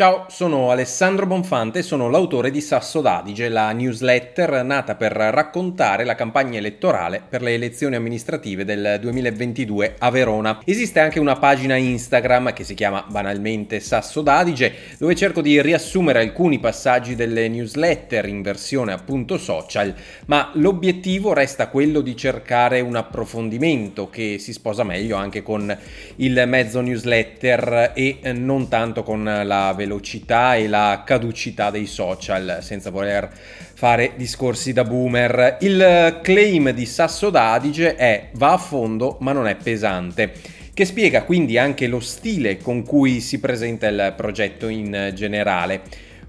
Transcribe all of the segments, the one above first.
Ciao, sono Alessandro Bonfante, sono l'autore di Sasso d'Adige, la newsletter nata per raccontare la campagna elettorale per le elezioni amministrative del 2022 a Verona. Esiste anche una pagina Instagram che si chiama banalmente Sasso d'Adige, dove cerco di riassumere alcuni passaggi delle newsletter in versione appunto social, ma l'obiettivo resta quello di cercare un approfondimento che si sposa meglio anche con il mezzo newsletter e non tanto con la velocità velocità e la caducità dei social, senza voler fare discorsi da boomer. Il claim di Sasso d'Adige è va a fondo ma non è pesante che spiega quindi anche lo stile con cui si presenta il progetto in generale.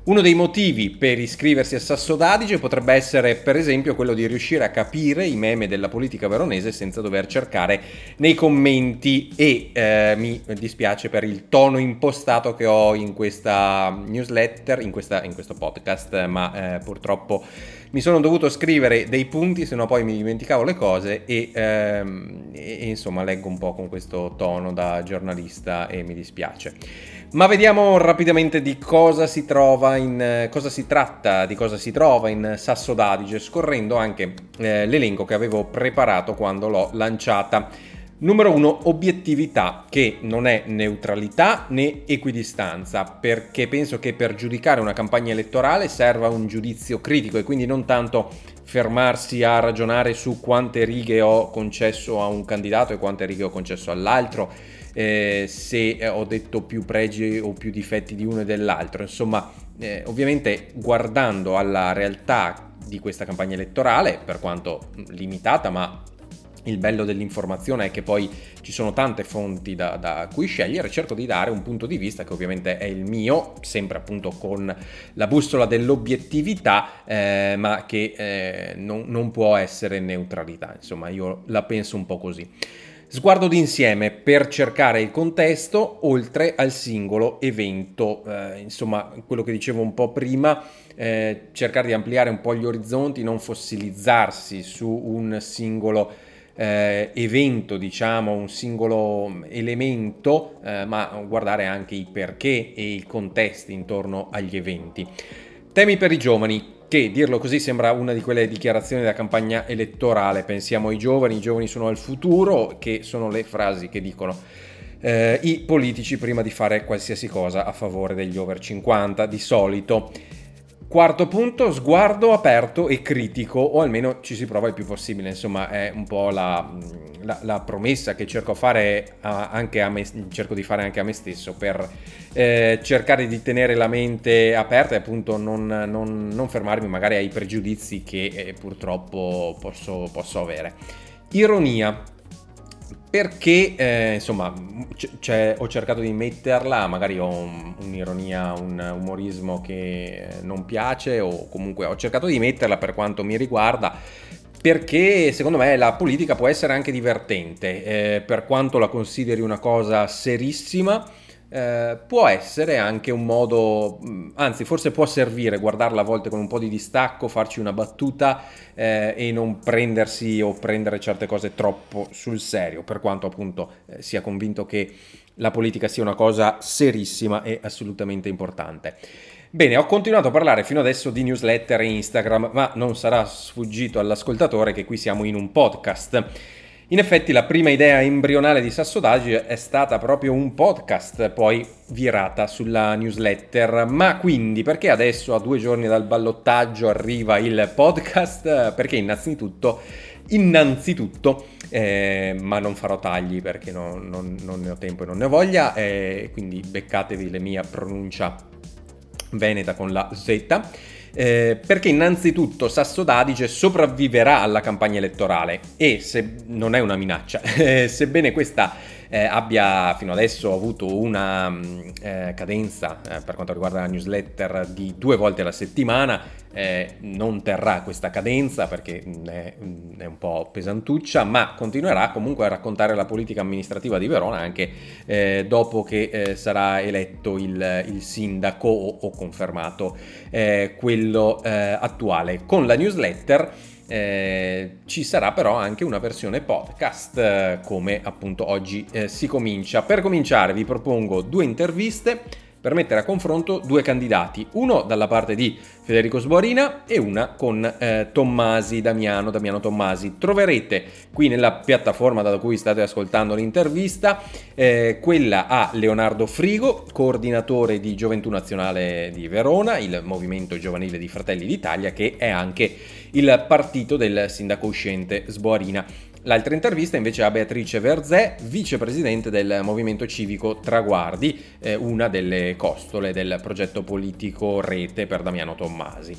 Uno dei motivi per iscriversi a Sasso d'Adige potrebbe essere per esempio quello di riuscire a capire i meme della politica veronese senza dover cercare nei commenti. E eh, mi dispiace per il tono impostato che ho in questa newsletter, in, questa, in questo podcast, ma eh, purtroppo mi sono dovuto scrivere dei punti, se no poi mi dimenticavo le cose e, ehm, e insomma leggo un po' con questo tono da giornalista e mi dispiace. Ma vediamo rapidamente di cosa si trova in cosa si tratta, di cosa si trova in Sasso d'Adige, scorrendo anche eh, l'elenco che avevo preparato quando l'ho lanciata. Numero 1, obiettività, che non è neutralità né equidistanza, perché penso che per giudicare una campagna elettorale serva un giudizio critico e quindi non tanto fermarsi a ragionare su quante righe ho concesso a un candidato e quante righe ho concesso all'altro eh, se eh, ho detto più pregi o più difetti di uno e dell'altro. Insomma, eh, ovviamente guardando alla realtà di questa campagna elettorale, per quanto limitata, ma il bello dell'informazione è che poi ci sono tante fonti da, da, cui scegliere, cerco di dare un punto di vista che ovviamente è il mio, sempre appunto con la bussola dell'obiettività, eh, ma che eh, non, non può essere neutralità, insomma io la penso un po' così. Sguardo d'insieme per cercare il contesto oltre al singolo evento, eh, insomma quello che dicevo un po' prima, eh, cercare di ampliare un po' gli orizzonti, non fossilizzarsi su un singolo eh, evento, diciamo, un singolo elemento, eh, ma guardare anche i perché e i contesti intorno agli eventi. Temi per i giovani, che dirlo così sembra una di quelle dichiarazioni della campagna elettorale, pensiamo ai giovani, i giovani sono al futuro, che sono le frasi che dicono eh, i politici prima di fare qualsiasi cosa a favore degli over 50 di solito. Quarto punto, sguardo aperto e critico, o almeno ci si prova il più possibile, insomma è un po' la, la, la promessa che cerco, a me, cerco, di fare anche a me stesso per eh, cercare di tenere la mente aperta e appunto non, non, non fermarmi magari ai pregiudizi che eh, purtroppo posso, posso avere. Ironia, perché eh, insomma c- ho cercato di metterla, magari ho un, un'ironia, un umorismo che non piace o comunque ho cercato di metterla per quanto mi riguarda perché secondo me la politica può essere anche divertente, eh, per quanto la consideri una cosa serissima eh, può essere anche un modo, mm, anzi forse può servire guardarla a volte con un po' di distacco, farci una battuta eh, e non prendersi o prendere certe cose troppo sul serio, per quanto appunto eh, sia convinto che la politica sia una cosa serissima e assolutamente importante. Bene, ho continuato a parlare fino adesso di newsletter e Instagram, ma non sarà sfuggito all'ascoltatore che qui siamo in un podcast. In effetti la prima idea embrionale di Sassodagi è stata proprio un podcast, poi virata sulla newsletter. Ma quindi perché adesso a due giorni dal ballottaggio arriva il podcast? Perché innanzitutto, innanzitutto, eh, ma non farò tagli perché no, non, non, ne ho tempo e non ne ho voglia, eh, quindi beccatevi la mia pronuncia veneta con la Z. Eh, perché innanzitutto Sasso d'Adige sopravviverà alla campagna elettorale e se non è una minaccia, eh, sebbene questa eh, abbia fino adesso avuto una mm, eh, cadenza eh, per quanto riguarda la newsletter di due volte alla settimana, eh, non terrà questa cadenza perché mm, è, mm, è, un po' pesantuccia, ma continuerà comunque a raccontare la politica amministrativa di Verona anche eh, dopo che sarà eletto il, il sindaco o, o confermato quello attuale. Con la newsletter eh, ci sarà però anche una versione podcast eh, come appunto oggi eh, si comincia. Per cominciare vi propongo due interviste. Per mettere a confronto due candidati, uno dalla parte di Federico Sborina e una con eh, Tommasi, Damiano, Damiano Tommasi. Troverete qui nella piattaforma da cui state ascoltando l'intervista eh, quella a Leonardo Frigo, coordinatore di Gioventù Nazionale di Verona, il movimento giovanile di Fratelli d'Italia, che è anche il partito del sindaco uscente Sborina. L'altra intervista invece a Beatrice Verzè, vicepresidente del Movimento Civico Traguardi, eh, una delle costole del progetto politico Rete per Damiano Tommasi.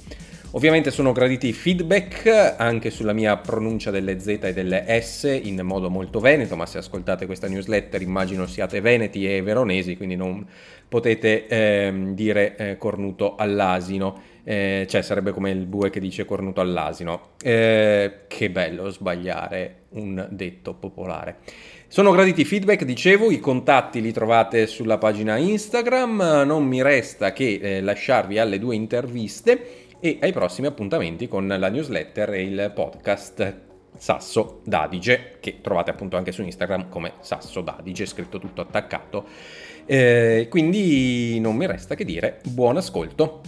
Ovviamente sono graditi feedback anche sulla mia pronuncia delle Z e delle S in modo molto veneto, ma se ascoltate questa newsletter immagino siate veneti e veronesi, quindi non potete eh, dire eh, cornuto all'asino eh, cioè sarebbe come il bue che dice cornuto all'asino. Eh, che bello sbagliare un detto popolare. Sono graditi feedback, dicevo, i contatti li trovate sulla pagina Instagram, non mi resta che eh, lasciarvi alle due interviste e ai prossimi appuntamenti con la newsletter e il podcast Sasso Dadige, che trovate appunto anche su Instagram come Sasso Dadige, scritto tutto attaccato. Eh, quindi non mi resta che dire buon ascolto.